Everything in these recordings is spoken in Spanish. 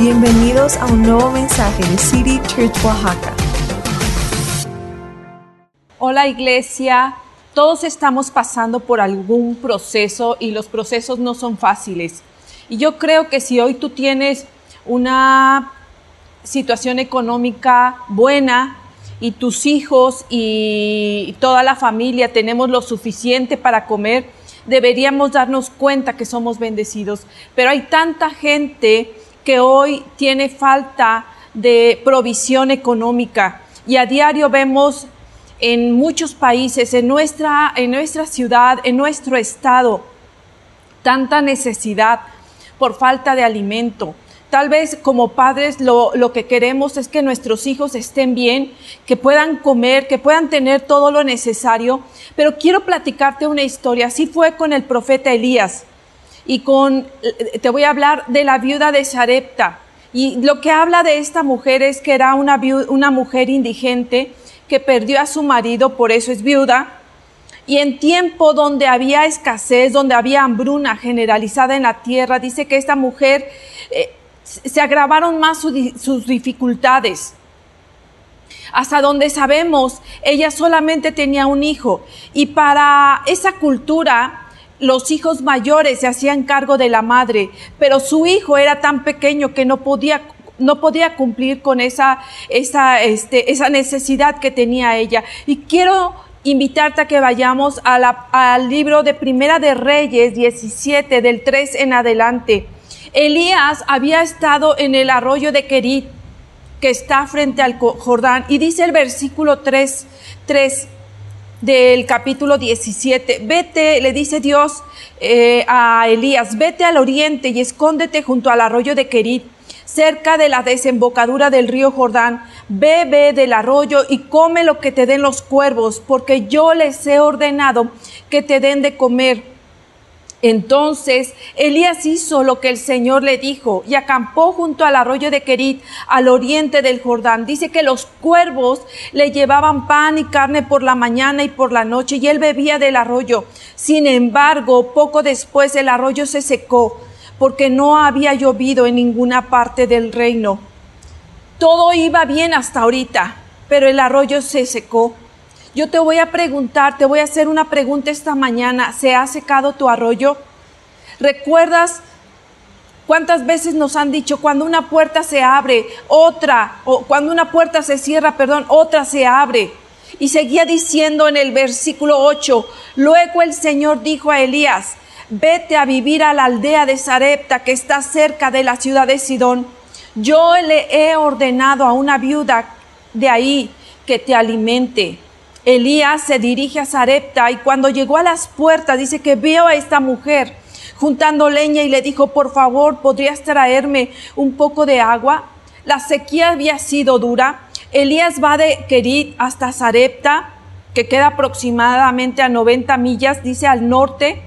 Bienvenidos a un nuevo mensaje de City Church Oaxaca. Hola iglesia, todos estamos pasando por algún proceso y los procesos no son fáciles. Y yo creo que si hoy tú tienes una situación económica buena y tus hijos y toda la familia tenemos lo suficiente para comer, deberíamos darnos cuenta que somos bendecidos. Pero hay tanta gente que hoy tiene falta de provisión económica y a diario vemos en muchos países, en nuestra, en nuestra ciudad, en nuestro estado, tanta necesidad por falta de alimento. Tal vez como padres lo, lo, que queremos es que nuestros hijos estén bien, que puedan comer, que puedan tener todo lo necesario. Pero quiero platicarte una historia. Así fue con el profeta Elías y con, te voy a hablar de la viuda de Sarepta. Y lo que habla de esta mujer es que era una, una mujer indigente que perdió a su marido, por eso es viuda. Y en tiempo donde había escasez, donde había hambruna generalizada en la tierra, dice que esta mujer eh, se agravaron más sus dificultades. Hasta donde sabemos, ella solamente tenía un hijo. Y para esa cultura, los hijos mayores se hacían cargo de la madre, pero su hijo era tan pequeño que no podía no podía cumplir con esa, esa, este, esa necesidad que tenía ella. Y quiero invitarte a que vayamos al libro de Primera de Reyes 17, del 3 en adelante. Elías había estado en el arroyo de Kerit, que está frente al Jordán, y dice el versículo 3, 3 del capítulo 17. Vete, le dice Dios eh, a Elías, vete al oriente y escóndete junto al arroyo de Kerit, cerca de la desembocadura del río Jordán. Bebe del arroyo y come lo que te den los cuervos, porque yo les he ordenado que te den de comer. Entonces Elías hizo lo que el Señor le dijo y acampó junto al arroyo de Kerit, al oriente del Jordán. Dice que los cuervos le llevaban pan y carne por la mañana y por la noche y él bebía del arroyo. Sin embargo, poco después el arroyo se secó porque no había llovido en ninguna parte del reino. Todo iba bien hasta ahorita, pero el arroyo se secó. Yo te voy a preguntar, te voy a hacer una pregunta esta mañana. ¿Se ha secado tu arroyo? ¿Recuerdas cuántas veces nos han dicho cuando una puerta se abre, otra, o cuando una puerta se cierra, perdón, otra se abre? Y seguía diciendo en el versículo 8, luego el Señor dijo a Elías, vete a vivir a la aldea de Sarepta que está cerca de la ciudad de Sidón. Yo le he ordenado a una viuda de ahí que te alimente. Elías se dirige a Sarepta y cuando llegó a las puertas dice que vio a esta mujer juntando leña y le dijo, por favor, ¿podrías traerme un poco de agua? La sequía había sido dura. Elías va de Kerit hasta Sarepta, que queda aproximadamente a 90 millas, dice al norte.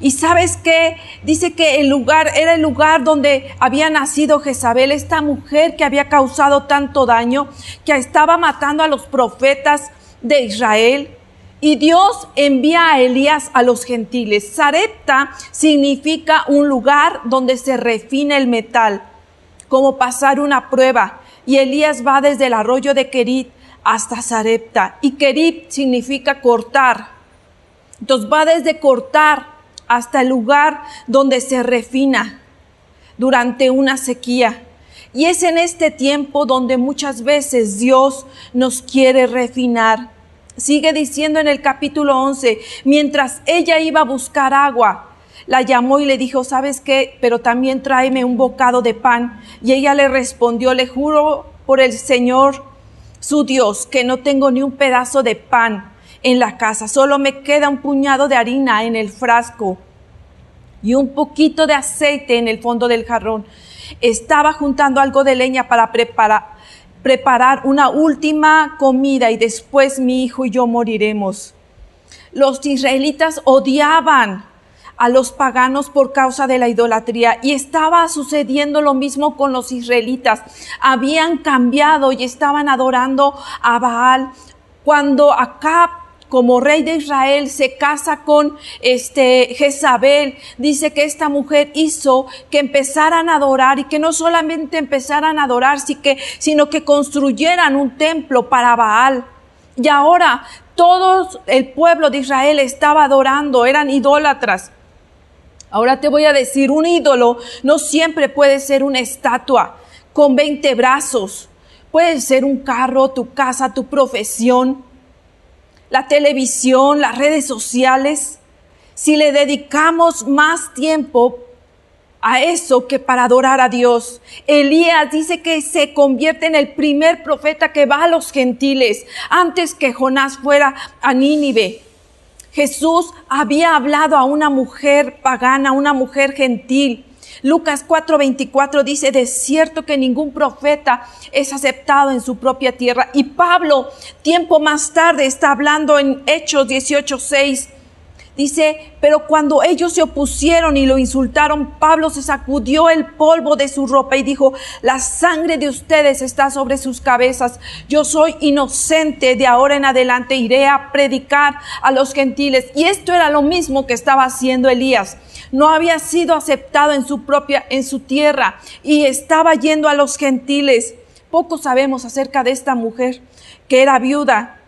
Y sabes qué? Dice que el lugar era el lugar donde había nacido Jezabel, esta mujer que había causado tanto daño, que estaba matando a los profetas de Israel. Y Dios envía a Elías a los gentiles. Sarepta significa un lugar donde se refina el metal, como pasar una prueba. Y Elías va desde el arroyo de Kerit hasta Sarepta. Y Kerit significa cortar. Entonces va desde cortar hasta el lugar donde se refina durante una sequía. Y es en este tiempo donde muchas veces Dios nos quiere refinar. Sigue diciendo en el capítulo 11, mientras ella iba a buscar agua, la llamó y le dijo, ¿sabes qué? Pero también tráeme un bocado de pan. Y ella le respondió, le juro por el Señor, su Dios, que no tengo ni un pedazo de pan en la casa, solo me queda un puñado de harina en el frasco y un poquito de aceite en el fondo del jarrón. Estaba juntando algo de leña para preparar, una última comida y después mi hijo y yo moriremos. Los israelitas odiaban a los paganos por causa de la idolatría y estaba sucediendo lo mismo con los israelitas. Habían cambiado y estaban adorando a Baal cuando acá como rey de Israel se casa con este Jezabel, dice que esta mujer hizo que empezaran a adorar y que no solamente empezaran a adorar, sino que construyeran un templo para Baal. Y ahora todo el pueblo de Israel estaba adorando, eran idólatras. Ahora te voy a decir, un ídolo no siempre puede ser una estatua con 20 brazos. Puede ser un carro, tu casa, tu profesión, la televisión, las redes sociales. Si le dedicamos más tiempo a eso que para adorar a Dios. Elías dice que se convierte en el primer profeta que va a los gentiles antes que Jonás fuera a Nínive. Jesús había hablado a una mujer pagana, una mujer gentil. Lucas 4:24 dice, de cierto que ningún profeta es aceptado en su propia tierra. Y Pablo, tiempo más tarde, está hablando en Hechos 18:6 Dice, pero cuando ellos se opusieron y lo insultaron, Pablo se sacudió el polvo de su ropa y dijo, la sangre de ustedes está sobre sus cabezas. Yo soy inocente, de ahora en adelante iré a predicar a los gentiles. Y esto era lo mismo que estaba haciendo Elías. No había sido aceptado en su propia, en su tierra y estaba yendo a los gentiles. Poco sabemos acerca de esta mujer que era viuda,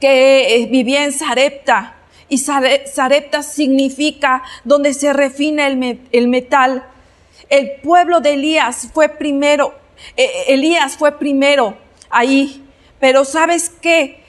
que eh, vivía en Sarepta y Sarepta significa donde se refina el, metal. El pueblo de Elías fue primero, eh, Elías fue primero ahí, pero ¿sabes qué?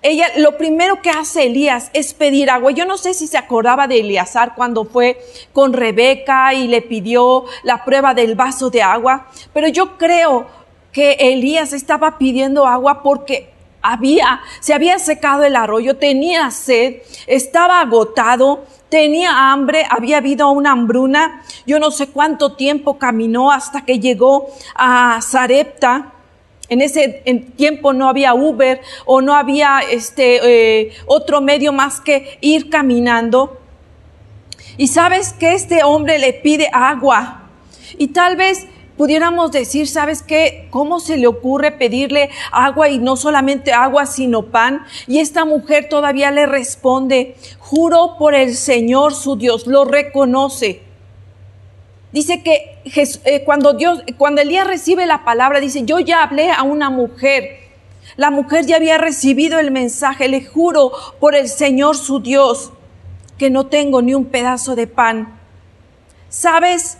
Ella, lo primero que hace Elías es pedir agua. Yo no sé si se acordaba de Eleazar cuando fue con Rebeca y le pidió la prueba del vaso de agua, pero yo creo que Elías estaba pidiendo agua porque había, se había secado el arroyo, tenía sed, estaba agotado, tenía hambre, había habido una hambruna. Yo no sé cuánto tiempo caminó hasta que llegó a Sarepta. En ese tiempo no había Uber o no había este eh, otro medio más que ir caminando. Y sabes que este hombre le pide agua. Y tal vez pudiéramos decir, ¿sabes qué? ¿Cómo se le ocurre pedirle agua y no solamente agua, sino pan? Y esta mujer todavía le responde, juro por el Señor su Dios, lo reconoce. Dice que eh, cuando Dios, cuando Elías recibe la palabra, dice, yo ya hablé a una mujer. La mujer ya había recibido el mensaje, le juro por el Señor su Dios que no tengo ni un pedazo de pan. ¿Sabes?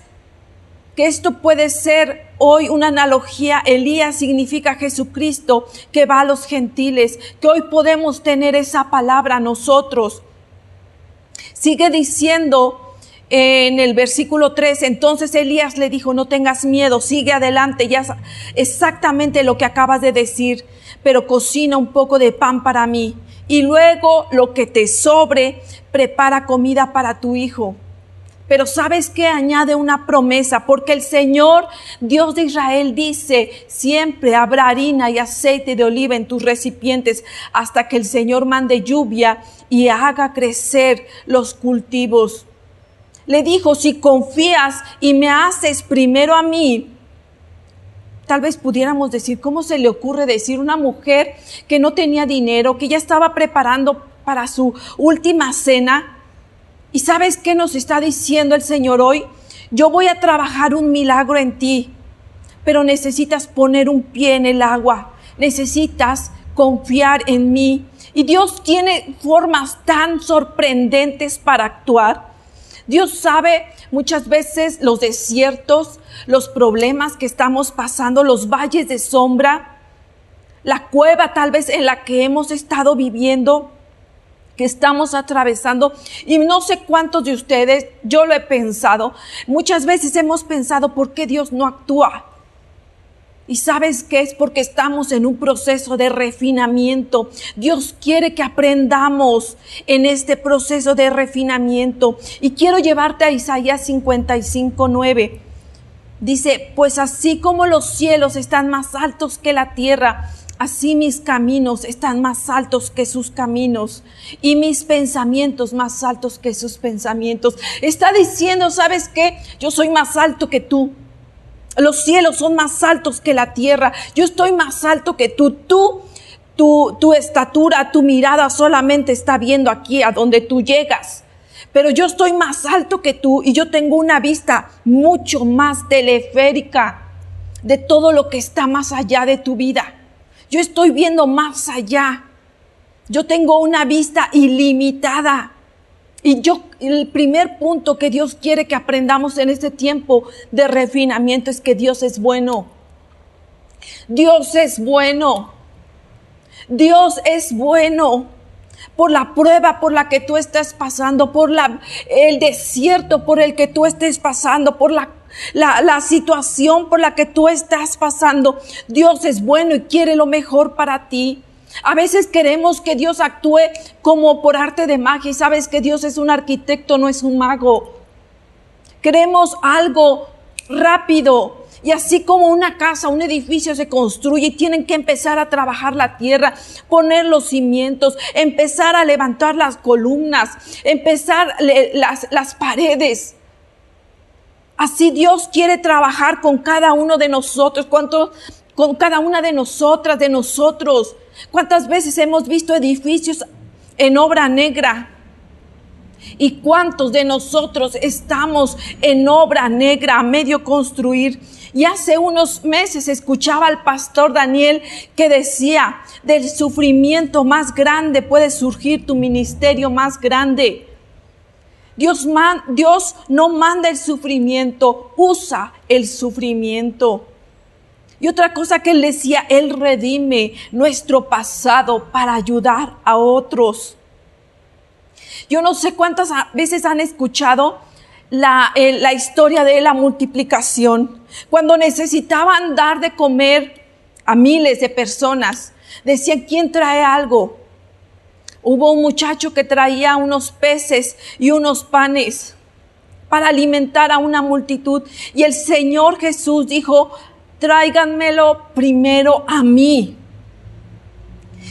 que esto puede ser hoy una analogía. Elías significa Jesucristo que va a los gentiles, que hoy podemos tener esa palabra nosotros. Sigue diciendo en el versículo 3, entonces Elías le dijo, no tengas miedo, sigue adelante, ya exactamente lo que acabas de decir, pero cocina un poco de pan para mí y luego lo que te sobre, prepara comida para tu hijo pero sabes que añade una promesa, porque el Señor, Dios de Israel, dice, siempre habrá harina y aceite de oliva en tus recipientes hasta que el Señor mande lluvia y haga crecer los cultivos. Le dijo, si confías y me haces primero a mí, tal vez pudiéramos decir, ¿cómo se le ocurre decir una mujer que no tenía dinero, que ya estaba preparando para su última cena? ¿Y sabes qué nos está diciendo el Señor hoy? Yo voy a trabajar un milagro en ti, pero necesitas poner un pie en el agua, necesitas confiar en mí. Y Dios tiene formas tan sorprendentes para actuar. Dios sabe muchas veces los desiertos, los problemas que estamos pasando, los valles de sombra, la cueva tal vez en la que hemos estado viviendo que estamos atravesando y no sé cuántos de ustedes, yo lo he pensado, muchas veces hemos pensado por qué Dios no actúa. Y sabes qué es porque estamos en un proceso de refinamiento. Dios quiere que aprendamos en este proceso de refinamiento. Y quiero llevarte a Isaías 55, 9. Dice, pues así como los cielos están más altos que la tierra, Así mis caminos están más altos que sus caminos y mis pensamientos más altos que sus pensamientos. Está diciendo, ¿sabes qué? Yo soy más alto que tú. Los cielos son más altos que la tierra. Yo estoy más alto que tú. Tú tu, tu estatura, tu mirada solamente está viendo aquí a donde tú llegas. Pero yo estoy más alto que tú y yo tengo una vista mucho más teleférica de todo lo que está más allá de tu vida. Yo estoy viendo más allá. Yo tengo una vista ilimitada. Y yo, el primer punto que Dios quiere que aprendamos en este tiempo de refinamiento es que Dios es bueno. Dios es bueno. Dios es bueno. Por la prueba por la que tú estás pasando, por la, el desierto por el que tú estés pasando, por la, la, la situación por la que tú estás pasando. Dios es bueno y quiere lo mejor para ti. A veces queremos que Dios actúe como por arte de magia y sabes que Dios es un arquitecto, no es un mago. Queremos algo rápido. Y así como una casa, un edificio se construye tienen que empezar a trabajar la tierra, poner los cimientos, empezar a levantar las columnas, empezar las, las paredes. Así Dios quiere trabajar con cada uno de nosotros, con cada una de nosotras, de nosotros. ¿Cuántas veces hemos visto edificios en obra negra? ¿Y cuántos de nosotros estamos en obra negra a medio construir? Y hace unos meses escuchaba al pastor Daniel que decía, del sufrimiento más grande puede surgir tu ministerio más grande. Dios, Dios no manda el sufrimiento, usa el sufrimiento. Y otra cosa que él decía, Él redime nuestro pasado para ayudar a otros. Yo no sé cuántas veces han escuchado la, eh, la historia de la multiplicación. Cuando necesitaban dar de comer a miles de personas, decían, ¿quién trae algo? Hubo un muchacho que traía unos peces y unos panes para alimentar a una multitud. Y el Señor Jesús dijo, tráiganmelo primero a mí.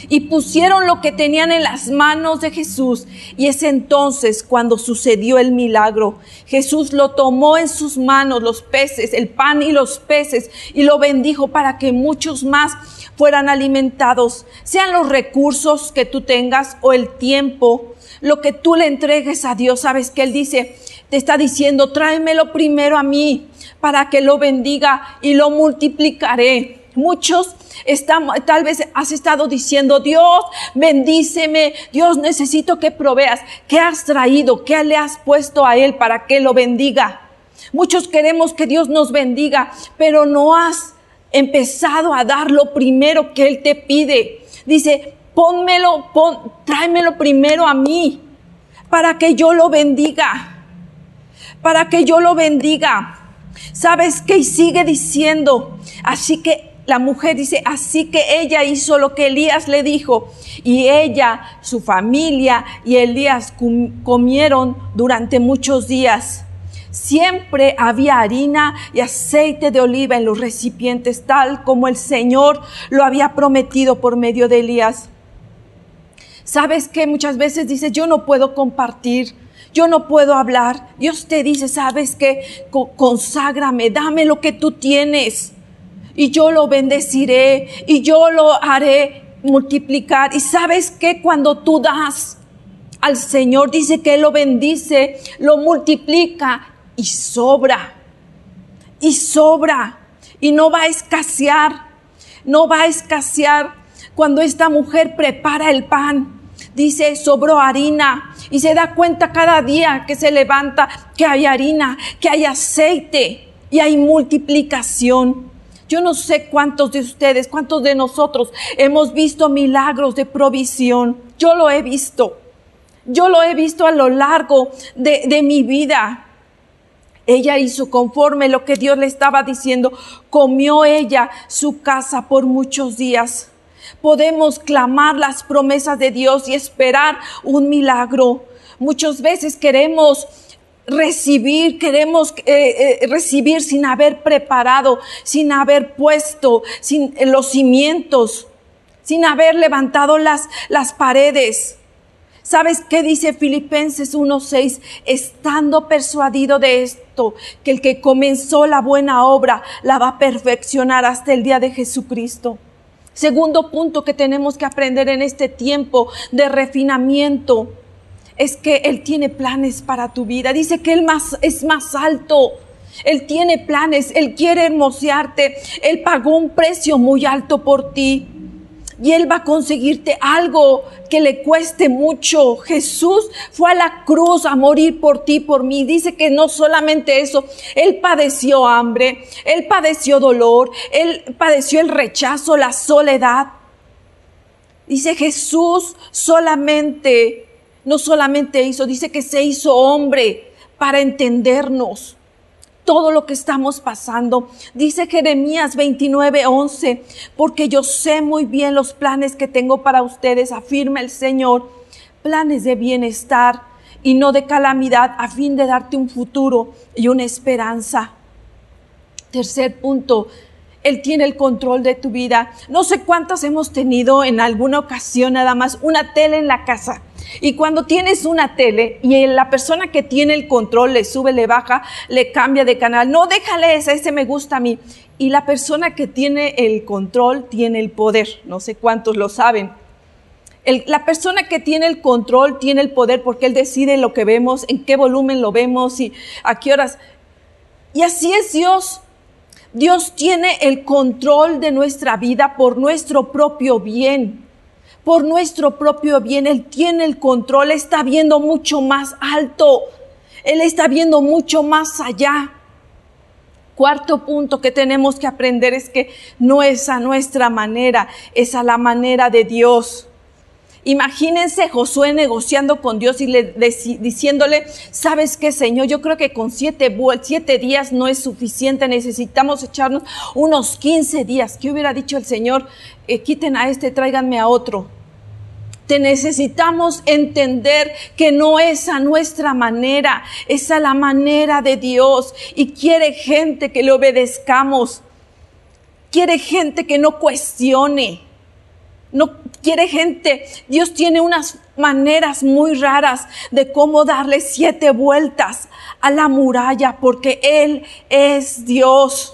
Y pusieron lo que tenían en las manos de Jesús. Y es entonces cuando sucedió el milagro. Jesús lo tomó en sus manos, los peces, el pan y los peces, y lo bendijo para que muchos más fueran alimentados. Sean los recursos que tú tengas o el tiempo, lo que tú le entregues a Dios. Sabes que Él dice, te está diciendo, tráemelo primero a mí para que lo bendiga y lo multiplicaré. Muchos estamos, tal vez has estado diciendo, Dios, bendíceme, Dios, necesito que proveas. ¿Qué has traído? ¿Qué le has puesto a Él para que lo bendiga? Muchos queremos que Dios nos bendiga, pero no has empezado a dar lo primero que Él te pide. Dice, pónmelo, pon, tráemelo primero a mí para que yo lo bendiga. Para que yo lo bendiga. ¿Sabes qué? Y sigue diciendo, así que la mujer dice, así que ella hizo lo que Elías le dijo. Y ella, su familia y Elías comieron durante muchos días. Siempre había harina y aceite de oliva en los recipientes, tal como el Señor lo había prometido por medio de Elías. ¿Sabes que muchas veces dice, yo no puedo compartir? Yo no puedo hablar. Dios te dice, sabes que conságrame, dame lo que tú tienes y yo lo bendeciré y yo lo haré multiplicar. Y sabes que cuando tú das al Señor, dice que Él lo bendice, lo multiplica y sobra. Y sobra. Y no va a escasear. No va a escasear cuando esta mujer prepara el pan dice, sobró harina y se da cuenta cada día que se levanta que hay harina, que hay aceite y hay multiplicación. Yo no sé cuántos de ustedes, cuántos de nosotros hemos visto milagros de provisión. Yo lo he visto. Yo lo he visto a lo largo de, mi vida. Ella hizo conforme lo que Dios le estaba diciendo. Comió ella su casa por muchos días podemos clamar las promesas de Dios y esperar un milagro. Muchas veces queremos recibir, queremos eh, eh, recibir sin haber preparado, sin haber puesto sin, los cimientos, sin haber levantado las, las paredes. ¿Sabes qué dice Filipenses 1.6? Estando persuadido de esto, que el que comenzó la buena obra la va a perfeccionar hasta el día de Jesucristo. Segundo punto que tenemos que aprender en este tiempo de refinamiento es que Él tiene planes para tu vida. Dice que Él más, es más alto. Él tiene planes, Él quiere hermosearte. Él pagó un precio muy alto por ti. Y Él va a conseguirte algo que le cueste mucho. Jesús fue a la cruz a morir por ti, por mí. Dice que no solamente eso, Él padeció hambre, Él padeció dolor, Él padeció el rechazo, la soledad. Dice Jesús solamente no solamente hizo, dice que se hizo hombre para entendernos todo lo que estamos pasando. Dice Jeremías 29, 11, porque yo sé muy bien los planes que tengo para ustedes, afirma el Señor, planes de bienestar y no de calamidad, a fin de darte un futuro y una esperanza. Tercer punto, él tiene el control de tu vida. No sé cuántas hemos tenido en alguna ocasión nada más una tele en la casa. Y cuando tienes una tele y la persona que tiene el control le sube, le baja, le cambia de canal, no déjale ese, ese me gusta a mí. Y la persona que tiene el control tiene el poder, no sé cuántos lo saben. la persona que tiene el control tiene el poder porque él decide lo que vemos, en qué volumen lo vemos y a qué horas. Y así es Dios. Dios tiene el control de nuestra vida por nuestro propio bien por nuestro propio bien. Él tiene el control, está viendo mucho más alto. Él está viendo mucho más allá. Cuarto punto que tenemos que aprender es que no es a nuestra manera, es a la manera de Dios. Imagínense Josué negociando con Dios y le, diciéndole, ¿sabes qué, Señor? Yo creo que con siete, siete días no es suficiente, necesitamos echarnos unos 15 días. ¿Qué hubiera dicho el Señor? Eh, quiten a este, tráiganme a otro. Te necesitamos entender que no es a nuestra manera, es a la manera de Dios y quiere gente que le obedezcamos. Quiere gente que no cuestione. No quiere gente. Dios tiene unas maneras muy raras de cómo darle siete vueltas a la muralla porque Él es Dios.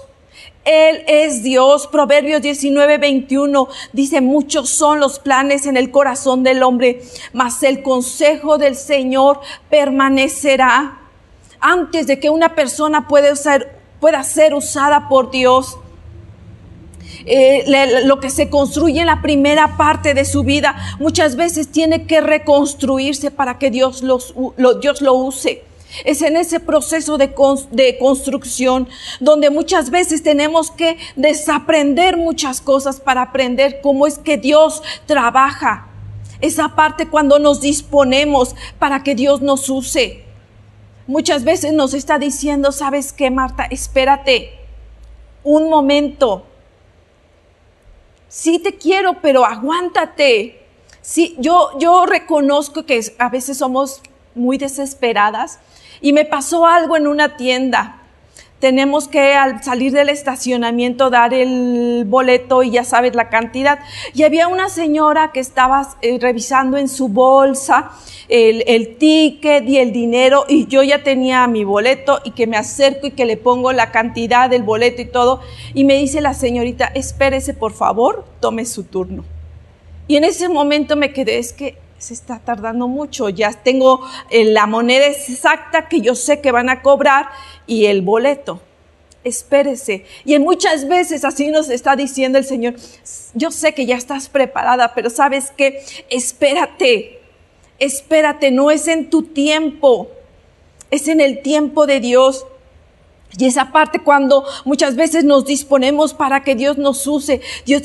Él es Dios. Proverbios 19, 21 dice, muchos son los planes en el corazón del hombre, mas el consejo del Señor permanecerá. Antes de que una persona pueda ser, pueda ser usada por Dios, eh, lo que se construye en la primera parte de su vida muchas veces tiene que reconstruirse para que Dios, los, Dios lo use. Es en ese proceso de, de, construcción donde muchas veces tenemos que desaprender muchas cosas para aprender cómo es que Dios trabaja. Esa parte cuando nos disponemos para que Dios nos use. Muchas veces nos está diciendo, ¿sabes qué, Marta? Espérate un momento sí te quiero, pero aguántate. Sí, yo, yo reconozco que a veces somos muy desesperadas y me pasó algo en una tienda tenemos que al salir del estacionamiento dar el boleto y ya sabes la cantidad. Y había una señora que estaba eh, revisando en su bolsa el, el, ticket y el dinero y yo ya tenía mi boleto y que me acerco y que le pongo la cantidad del boleto y todo. Y me dice la señorita, espérese por favor, tome su turno. Y en ese momento me quedé, es que se está tardando mucho, ya tengo eh, la moneda exacta que yo sé que van a cobrar y el boleto. Espérese. Y muchas veces así nos está diciendo el Señor, yo sé que ya estás preparada, pero sabes que espérate, espérate, no es en tu tiempo, es en el tiempo de Dios. Y esa parte cuando muchas veces nos disponemos para que Dios nos use, Dios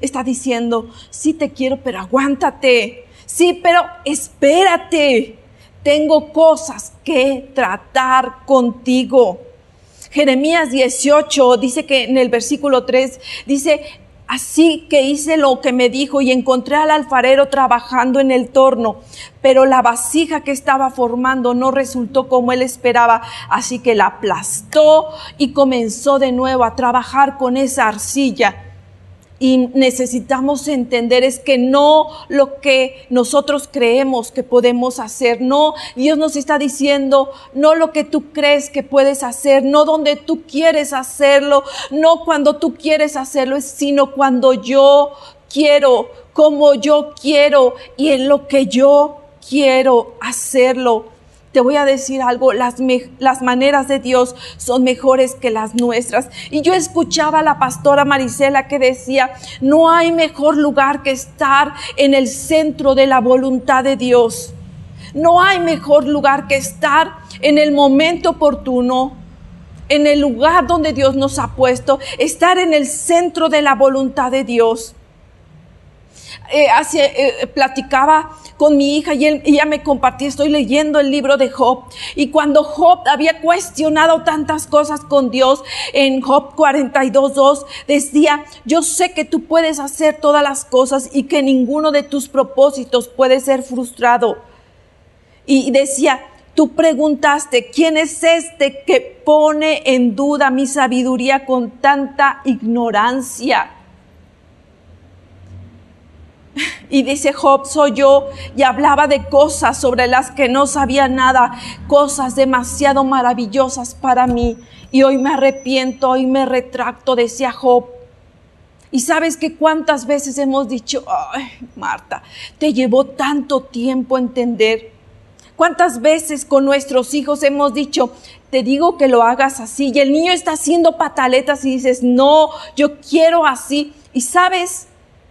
está diciendo, sí te quiero, pero aguántate. Sí, pero espérate. Tengo cosas que tratar contigo. Jeremías 18 dice que en el versículo 3 dice, Así que hice lo que me dijo y encontré al alfarero trabajando en el torno, pero la vasija que estaba formando no resultó como él esperaba, así que la aplastó y comenzó de nuevo a trabajar con esa arcilla y necesitamos entender es que no lo que nosotros creemos que podemos hacer, no, Dios nos está diciendo, no lo que tú crees que puedes hacer, no donde tú quieres hacerlo, no cuando tú quieres hacerlo, sino cuando yo quiero, como yo quiero y en lo que yo quiero hacerlo. Te voy a decir algo, las, las maneras de Dios son mejores que las nuestras. Y yo escuchaba a la pastora Marisela que decía, no hay mejor lugar que estar en el centro de la voluntad de Dios. No hay mejor lugar que estar en el momento oportuno, en el lugar donde Dios nos ha puesto, estar en el centro de la voluntad de Dios. Eh, eh, platicaba con mi hija y ella me compartía, estoy leyendo el libro de Job. Y cuando Job había cuestionado tantas cosas con Dios, en Job 42.2 decía, yo sé que tú puedes hacer todas las cosas y que ninguno de tus propósitos puede ser frustrado. Y decía, tú preguntaste, ¿quién es este que pone en duda mi sabiduría con tanta ignorancia? Y dice Job, soy yo, y hablaba de cosas sobre las que no sabía nada, cosas demasiado maravillosas para mí. Y hoy me arrepiento, hoy me retracto, decía Job. Y sabes que cuántas veces hemos dicho, ay, Marta, te llevó tanto tiempo entender. ¿Cuántas veces con nuestros hijos hemos dicho, te digo que lo hagas así? Y el niño está haciendo pataletas y dices, no, yo quiero así. Y sabes,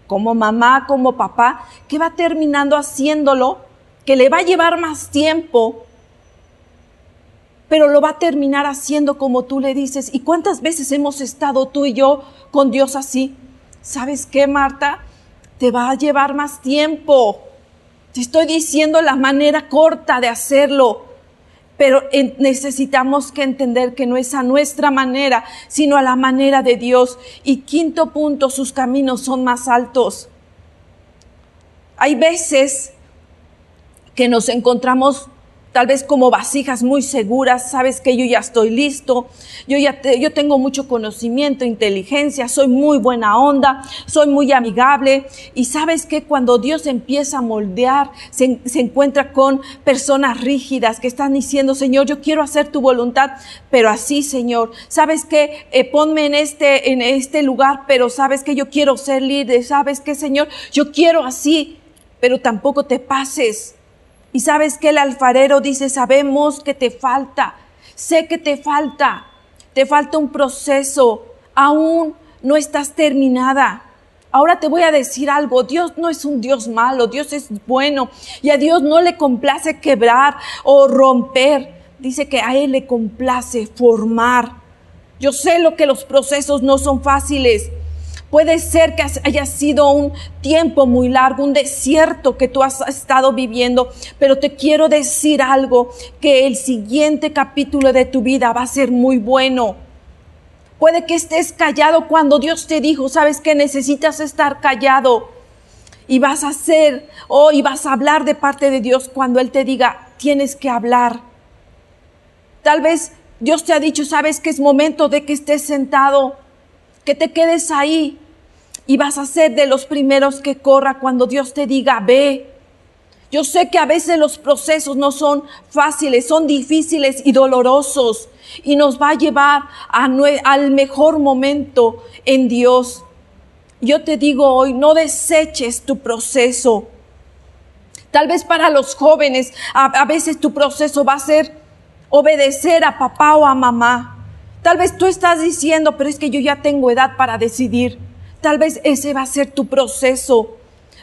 como mamá, como papá, que va terminando haciéndolo, que le va a llevar más tiempo, pero lo va a terminar haciendo como tú le dices. ¿Y cuántas veces hemos estado tú y yo con Dios así? ¿Sabes qué, Marta? Te va a llevar más tiempo. Te estoy diciendo la manera corta de hacerlo. Pero necesitamos que entender que no es a nuestra manera, sino a la manera de Dios. Y quinto punto, sus caminos son más altos. Hay veces que nos encontramos tal vez como vasijas muy seguras, sabes que yo ya estoy listo, yo ya yo tengo mucho conocimiento, inteligencia, soy muy buena onda, soy muy amigable. Y sabes que cuando Dios empieza a moldear, se, encuentra con personas rígidas que están diciendo, Señor, yo quiero hacer tu voluntad, pero así, Señor, sabes que eh, ponme en este, en este lugar, pero sabes que yo quiero ser líder, sabes que, Señor, yo quiero así, pero tampoco te pases y sabes que el alfarero dice, sabemos que te falta, sé que te falta, te falta un proceso, aún no estás terminada. Ahora te voy a decir algo, Dios no es un Dios malo, Dios es bueno y a Dios no le complace quebrar o romper, dice que a Él le complace formar. Yo sé lo que los procesos no son fáciles, Puede ser que haya sido un tiempo muy largo, un desierto que tú has estado viviendo, pero te quiero decir algo, que el siguiente capítulo de tu vida va a ser muy bueno. Puede que estés callado cuando Dios te dijo, sabes que necesitas estar callado y vas a hacer o y vas a hablar de parte de Dios cuando Él te diga, tienes que hablar. Tal vez Dios te ha dicho, sabes que es momento de que estés sentado que te quedes ahí y vas a ser de los primeros que corra cuando Dios te diga, ve. Yo sé que a veces los procesos no son fáciles, son difíciles y dolorosos y nos va a llevar al mejor momento en Dios. Yo te digo hoy, no deseches tu proceso. Tal vez para los jóvenes, a veces tu proceso va a ser obedecer a papá o a mamá. Tal vez tú estás diciendo, pero es que yo ya tengo edad para decidir. Tal vez ese va a ser tu proceso.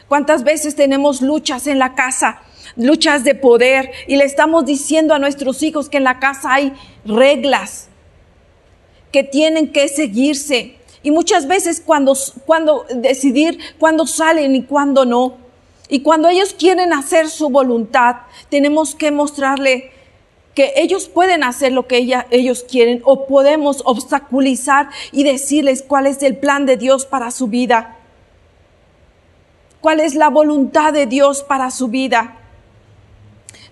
¿Cuántas veces tenemos luchas en la casa? Luchas de poder y le estamos diciendo a nuestros hijos que en la casa hay reglas que tienen que seguirse. Y muchas veces cuando, cuando decidir cuándo salen y cuándo no. Y cuando ellos quieren hacer su voluntad, tenemos que mostrarle que ellos pueden hacer lo que ellos quieren o podemos obstaculizar y decirles cuál es el plan de Dios para su vida. ¿Cuál es la voluntad de Dios para su vida?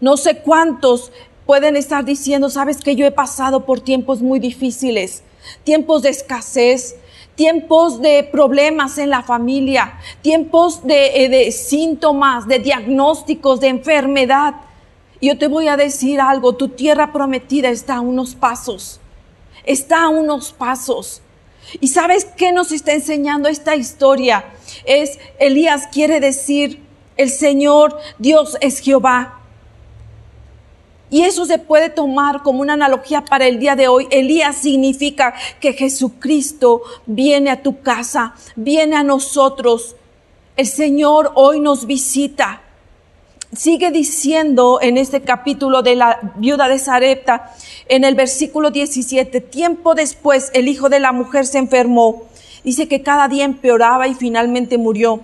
No sé cuántos pueden estar diciendo, sabes que yo he pasado por tiempos muy difíciles, tiempos de escasez, tiempos de problemas en la familia, tiempos de, eh, de síntomas, de diagnósticos, de enfermedad yo te voy a decir algo, tu tierra prometida está a unos pasos, está a unos pasos. ¿Y sabes qué nos está enseñando esta historia? Es, Elías quiere decir, el Señor Dios es Jehová. Y eso se puede tomar como una analogía para el día de hoy. Elías significa que Jesucristo viene a tu casa, viene a nosotros. El Señor hoy nos visita. Sigue diciendo en este capítulo de la viuda de Sarepta, en el versículo 17, tiempo después el hijo de la mujer se enfermó. Dice que cada día empeoraba y finalmente murió.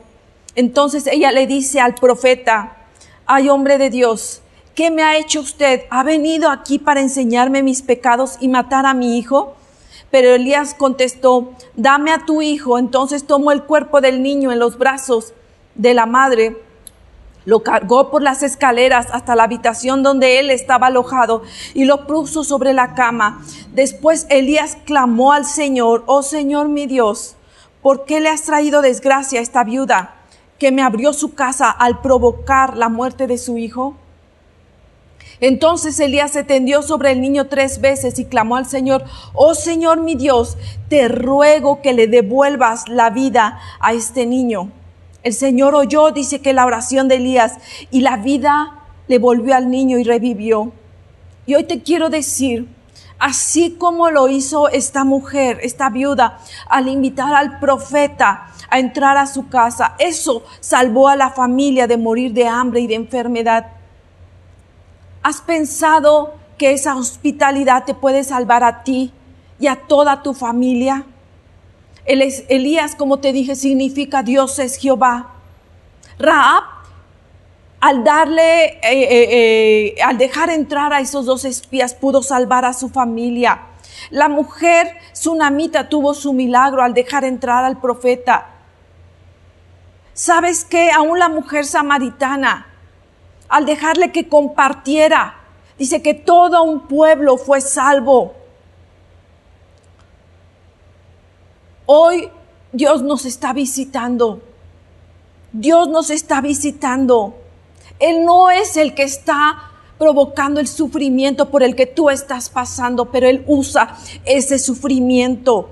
Entonces ella le dice al profeta, ay hombre de Dios, ¿qué me ha hecho usted? ¿Ha venido aquí para enseñarme mis pecados y matar a mi hijo? Pero Elías contestó, dame a tu hijo. Entonces tomó el cuerpo del niño en los brazos de la madre lo cargó por las escaleras hasta la habitación donde él estaba alojado y lo puso sobre la cama. Después Elías clamó al Señor, oh Señor mi Dios, ¿por qué le has traído desgracia a esta viuda que me abrió su casa al provocar la muerte de su hijo? Entonces Elías se tendió sobre el niño tres veces y clamó al Señor, oh Señor mi Dios, te ruego que le devuelvas la vida a este niño. El Señor oyó, dice que la oración de Elías y la vida le volvió al niño y revivió. Y hoy te quiero decir, así como lo hizo esta mujer, esta viuda, al invitar al profeta a entrar a su casa, eso salvó a la familia de morir de hambre y de enfermedad. ¿Has pensado que esa hospitalidad te puede salvar a ti y a toda tu familia? Elías, como te dije, significa Dios es Jehová. Raab, al darle, eh, eh, eh, al dejar entrar a esos dos espías, pudo salvar a su familia. La mujer sunamita tuvo su milagro al dejar entrar al profeta. ¿Sabes qué? Aún la mujer samaritana, al dejarle que compartiera, dice que todo un pueblo fue salvo. Hoy Dios nos está visitando. Dios nos está visitando. Él no es el que está provocando el sufrimiento por el que tú estás pasando, pero Él usa ese sufrimiento.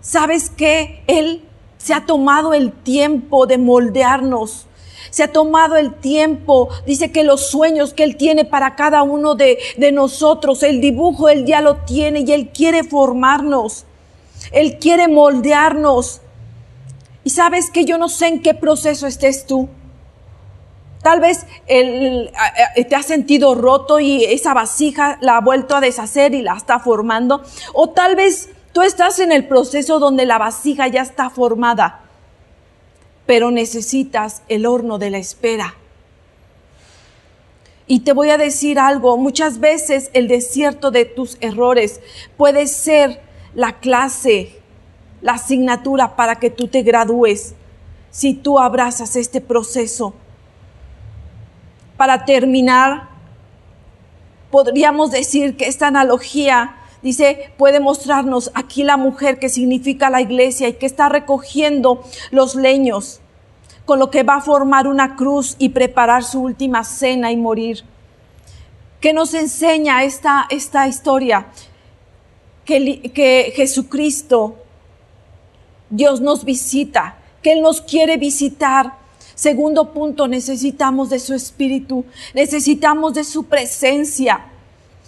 ¿Sabes qué? Él se ha tomado el tiempo de moldearnos. Se ha tomado el tiempo, dice que los sueños que Él tiene para cada uno de, de nosotros, el dibujo Él ya lo tiene y Él quiere formarnos. Él quiere moldearnos. Y sabes que yo no sé en qué proceso estés tú. Tal vez te has sentido roto y esa vasija la ha vuelto a deshacer y la está formando. O tal vez tú estás en el proceso donde la vasija ya está formada, pero necesitas el horno de la espera. Y te voy a decir algo, muchas veces el desierto de tus errores puede ser la clase, la asignatura para que tú te gradúes si tú abrazas este proceso. Para terminar, podríamos decir que esta analogía dice, puede mostrarnos aquí la mujer que significa la iglesia y que está recogiendo los leños, con lo que va a formar una cruz y preparar su última cena y morir. ¿Qué nos enseña esta, esta historia? Que, Jesucristo, Dios nos visita, que Él nos quiere visitar. Segundo punto, necesitamos de su espíritu, necesitamos de su presencia.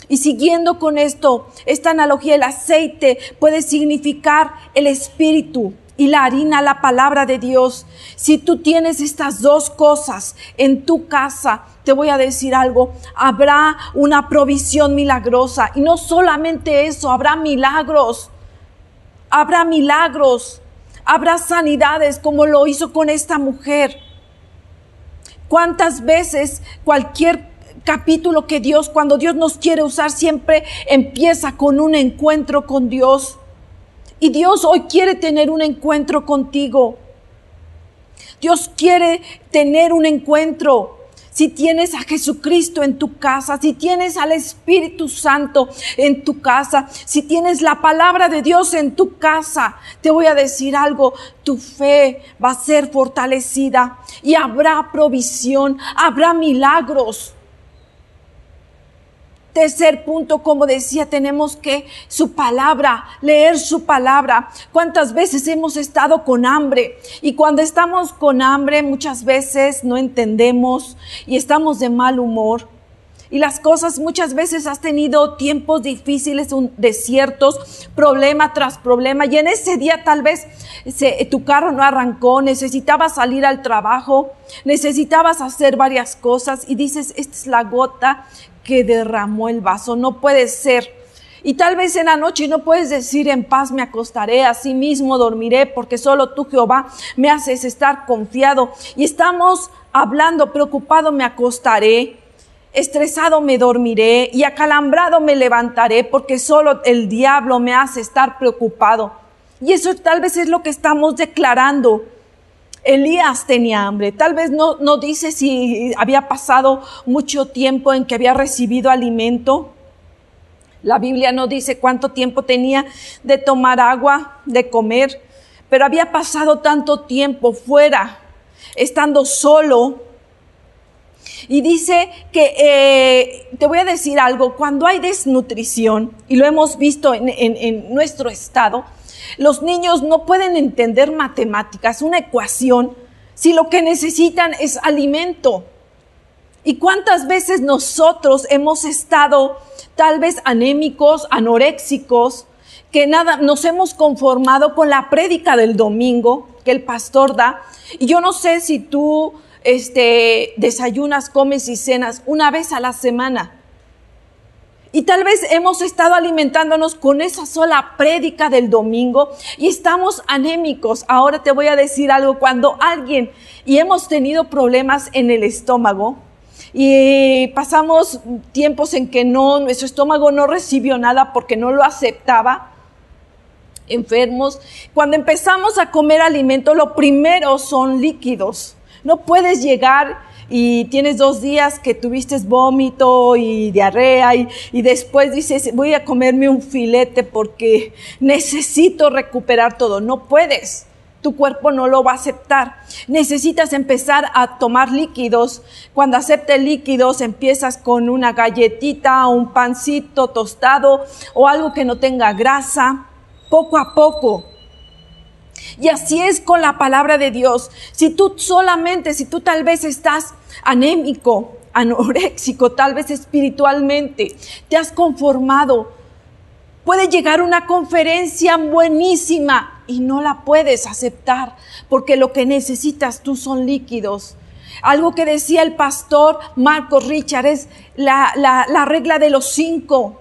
Y siguiendo con esto, esta analogía, el aceite puede significar el espíritu y la harina, la palabra de Dios. Si tú tienes estas dos cosas en tu casa, te voy a decir algo, habrá una provisión milagrosa. Y no solamente eso, habrá milagros. Habrá milagros. Habrá sanidades como lo hizo con esta mujer. ¿Cuántas veces cualquier capítulo que Dios, cuando Dios nos quiere usar, siempre empieza con un encuentro con Dios? Y Dios hoy quiere tener un encuentro contigo. Dios quiere tener un encuentro si tienes a Jesucristo en tu casa, si tienes al Espíritu Santo en tu casa, si tienes la palabra de Dios en tu casa, te voy a decir algo, tu fe va a ser fortalecida y habrá provisión, habrá milagros. Tercer punto, como decía, tenemos que su palabra, leer su palabra. ¿Cuántas veces hemos estado con hambre? Y cuando estamos con hambre, muchas veces no entendemos y estamos de mal humor. Y las cosas muchas veces has tenido tiempos difíciles, desiertos, problema tras problema. Y en ese día tal vez tu carro no arrancó, necesitabas salir al trabajo, necesitabas hacer varias cosas y dices, esta es la gota que derramó el vaso, no puede ser. Y tal vez en la noche no puedes decir en paz me acostaré, así mismo dormiré, porque solo tú Jehová me haces estar confiado. Y estamos hablando, preocupado me acostaré, estresado me dormiré y acalambrado me levantaré, porque solo el diablo me hace estar preocupado. Y eso tal vez es lo que estamos declarando. Elías tenía hambre. Tal vez no, no dice si había pasado mucho tiempo en que había recibido alimento. La Biblia no dice cuánto tiempo tenía de tomar agua, de comer, pero había pasado tanto tiempo fuera, estando solo. Y dice que, eh, te voy a decir algo, cuando hay desnutrición, y lo hemos visto en, en nuestro estado, los niños no pueden entender matemáticas, una ecuación, si lo que necesitan es alimento. ¿Y cuántas veces nosotros hemos estado tal vez anémicos, anoréxicos, que nada, nos hemos conformado con la prédica del domingo que el pastor da? Y yo no sé si tú este, desayunas, comes y cenas una vez a la semana. Y tal vez hemos estado alimentándonos con esa sola prédica del domingo y estamos anémicos. Ahora te voy a decir algo, cuando alguien y hemos tenido problemas en el estómago, y pasamos tiempos en que no, nuestro estómago no recibió nada porque no lo aceptaba, enfermos. Cuando empezamos a comer alimento, lo primero son líquidos. No puedes llegar y tienes dos días que tuviste vómito y diarrea y, y, después dices, voy a comerme un filete porque necesito recuperar todo. No puedes. Tu cuerpo no lo va a aceptar. Necesitas empezar a tomar líquidos. Cuando acepte líquidos, empiezas con una galletita, un pancito tostado o algo que no tenga grasa, poco a poco y así es con la palabra de Dios. Si tú solamente, si tú tal vez estás anémico, anoréxico, tal vez espiritualmente, te has conformado, puede llegar una conferencia buenísima y no la puedes aceptar porque lo que necesitas tú son líquidos. Algo que decía el pastor Marcos Richard es la, la, la regla de los cinco.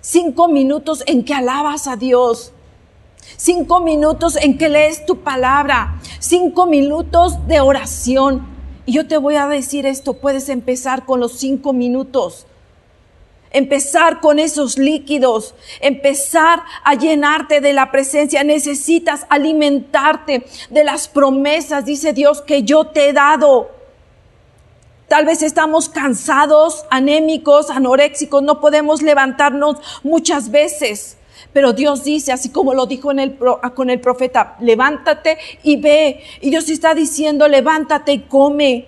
Cinco minutos en que alabas a Dios cinco minutos en que lees tu palabra, cinco minutos de oración. Y yo te voy a decir esto, puedes empezar con los cinco minutos. Empezar con esos líquidos, empezar a llenarte de la presencia. Necesitas alimentarte de las promesas, dice Dios, que yo te he dado. Tal vez estamos cansados, anémicos, anoréxicos, no podemos levantarnos muchas veces. Pero Dios dice, así como lo dijo en el, ah, con el profeta, levántate y ve. Y Dios está diciendo, levántate y come.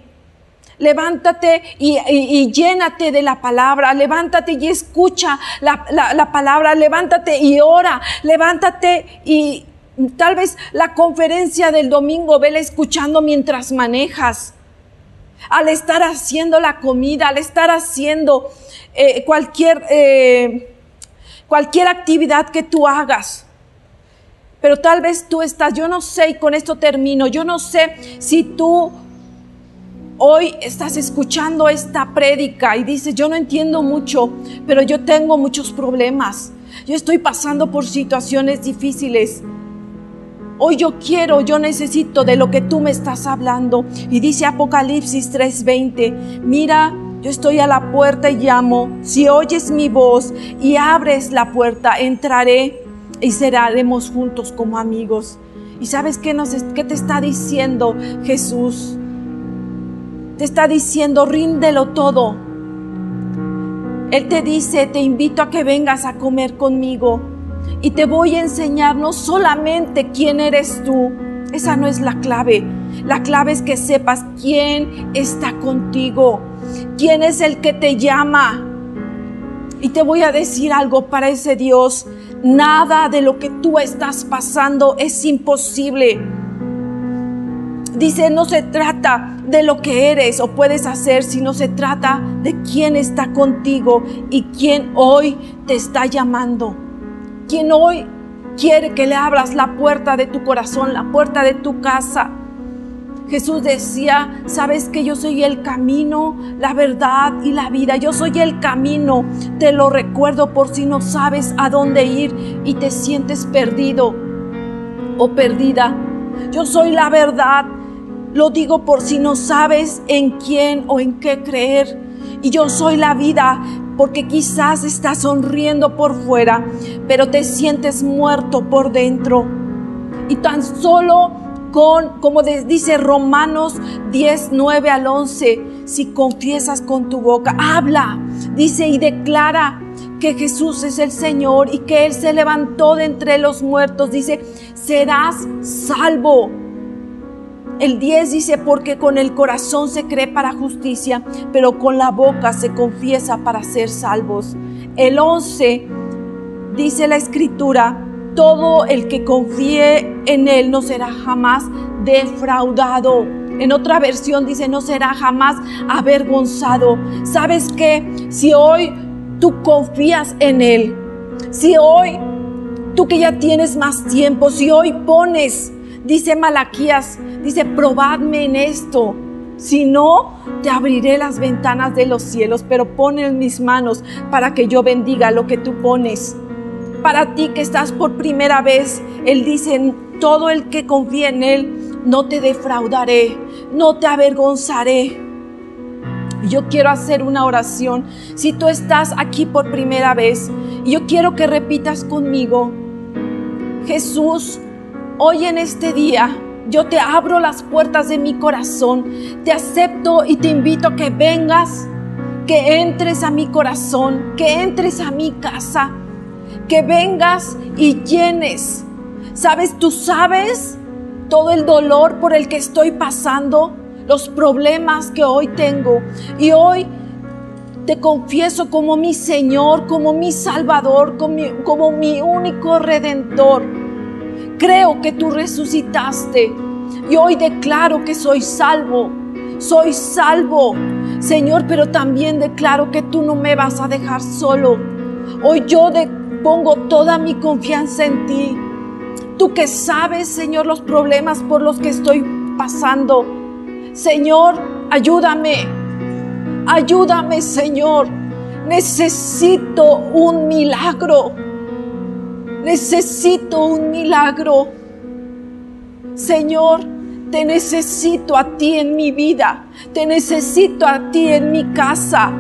Levántate y, llénate de la palabra. Levántate y escucha la, la palabra. Levántate y ora. Levántate y tal vez la conferencia del domingo vela escuchando mientras manejas al estar haciendo la comida, al estar haciendo eh, cualquier eh, cualquier actividad que tú hagas. Pero tal vez tú estás, yo no sé, y con esto termino, yo no sé si tú hoy estás escuchando esta prédica y dices, yo no entiendo mucho, pero yo tengo muchos problemas. Yo estoy pasando por situaciones difíciles. Hoy yo quiero, yo necesito de lo que tú me estás hablando. Y dice Apocalipsis 3:20, mira, yo estoy a la puerta y llamo. Si oyes mi voz y abres la puerta, entraré y seremos juntos como amigos. ¿Y sabes qué, nos, qué te está diciendo Jesús? Te está diciendo, ríndelo todo. Él te dice, te invito a que vengas a comer conmigo y te voy a enseñar no solamente quién eres tú, esa no es la clave. La clave es que sepas quién está contigo. ¿Quién es el que te llama? Y te voy a decir algo para ese Dios. Nada de lo que tú estás pasando es imposible. Dice, no se trata de lo que eres o puedes hacer, sino se trata de quién está contigo y quién hoy te está llamando. Quién hoy quiere que le abras la puerta de tu corazón, la puerta de tu casa. Jesús decía, sabes que yo soy el camino, la verdad y la vida. Yo soy el camino. Te lo recuerdo por si no sabes a dónde ir y te sientes perdido o perdida. Yo soy la verdad. Lo digo por si no sabes en quién o en qué creer. Y yo soy la vida porque quizás estás sonriendo por fuera, pero te sientes muerto por dentro. Y tan solo con, como dice Romanos 10, 9 al 11, si confiesas con tu boca, habla, dice y declara que Jesús es el Señor y que Él se levantó de entre los muertos, dice, serás salvo. El 10 dice, porque con el corazón se cree para justicia, pero con la boca se confiesa para ser salvos. El 11 dice la escritura, todo el que confíe en Él no será jamás defraudado. En otra versión dice, no será jamás avergonzado. ¿Sabes qué? Si hoy tú confías en Él, si hoy tú que ya tienes más tiempo, si hoy pones, dice Malaquías, dice, probadme en esto. Si no, te abriré las ventanas de los cielos, pero pon en mis manos para que yo bendiga lo que tú pones. Para ti que estás por primera vez, Él dice, todo el que confía en Él, no te defraudaré, no te avergonzaré. Yo quiero hacer una oración. Si tú estás aquí por primera vez, yo quiero que repitas conmigo, Jesús, hoy en este día, yo te abro las puertas de mi corazón, te acepto y te invito a que vengas, que entres a mi corazón, que entres a mi casa que vengas y llenes. Sabes, tú sabes todo el dolor por el que estoy pasando, los problemas que hoy tengo. Y hoy te confieso como mi Señor, como mi Salvador, como mi, como mi único redentor. Creo que tú resucitaste y hoy declaro que soy salvo. Soy salvo, Señor, pero también declaro que tú no me vas a dejar solo. Hoy yo pongo toda mi confianza en ti. Tú que sabes, Señor, los problemas por los que estoy pasando. Señor, ayúdame. Ayúdame, Señor. Necesito un milagro. Necesito un milagro. Señor, te necesito a ti en mi vida. Te necesito a ti en mi casa.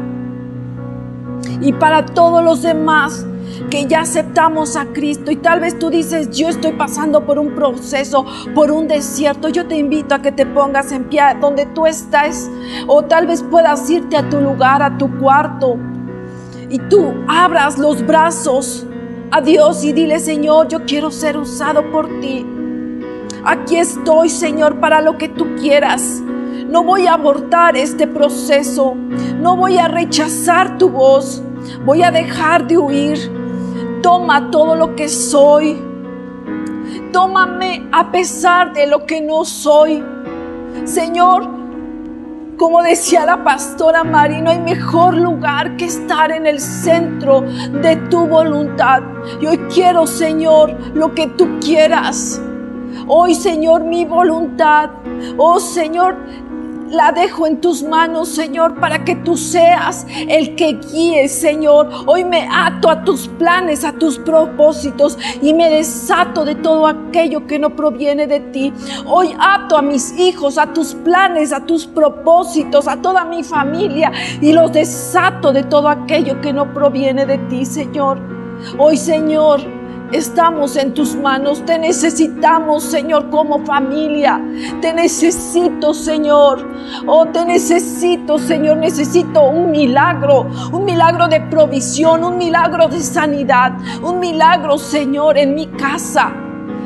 Y para todos los demás, que ya aceptamos a Cristo y tal vez tú dices, yo estoy pasando por un proceso, por un desierto, yo te invito a que te pongas en pie donde tú estás o tal vez puedas irte a tu lugar, a tu cuarto y tú abras los brazos a Dios y dile, Señor, yo quiero ser usado por ti. Aquí estoy, Señor, para lo que tú quieras. No voy a abortar este proceso. No voy a rechazar tu voz. Voy a dejar de huir. Toma todo lo que soy. Tómame a pesar de lo que no soy. Señor, como decía la pastora Mari, no hay mejor lugar que estar en el centro de tu voluntad. Y hoy quiero, Señor, lo que tú quieras. Hoy, Señor, mi voluntad. Oh, Señor, la dejo en tus manos, Señor, para que tú seas el que guíe, Señor. Hoy me ato a tus planes, a tus propósitos y me desato de todo aquello que no proviene de ti. Hoy ato a mis hijos, a tus planes, a tus propósitos, a toda mi familia y los desato de todo aquello que no proviene de ti, Señor. Hoy, Señor, Estamos en tus manos, te necesitamos, Señor, como familia. Te necesito, Señor. Oh, te necesito, Señor. Necesito un milagro, un milagro de provisión, un milagro de sanidad, un milagro, Señor, en mi casa,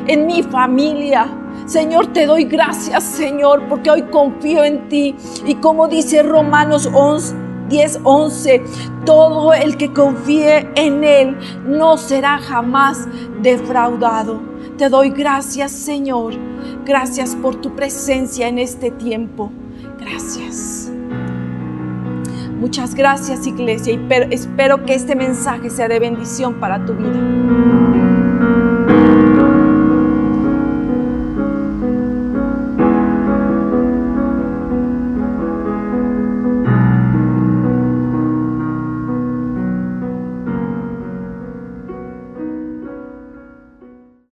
en mi familia. Señor, te doy gracias, Señor, porque hoy confío en ti. Y como dice Romanos 11, 10, 11. Todo el que confíe en Él no será jamás defraudado. Te doy gracias, Señor. Gracias por tu presencia en este tiempo. Gracias. Muchas gracias, iglesia, y espero que este mensaje sea de bendición para tu vida.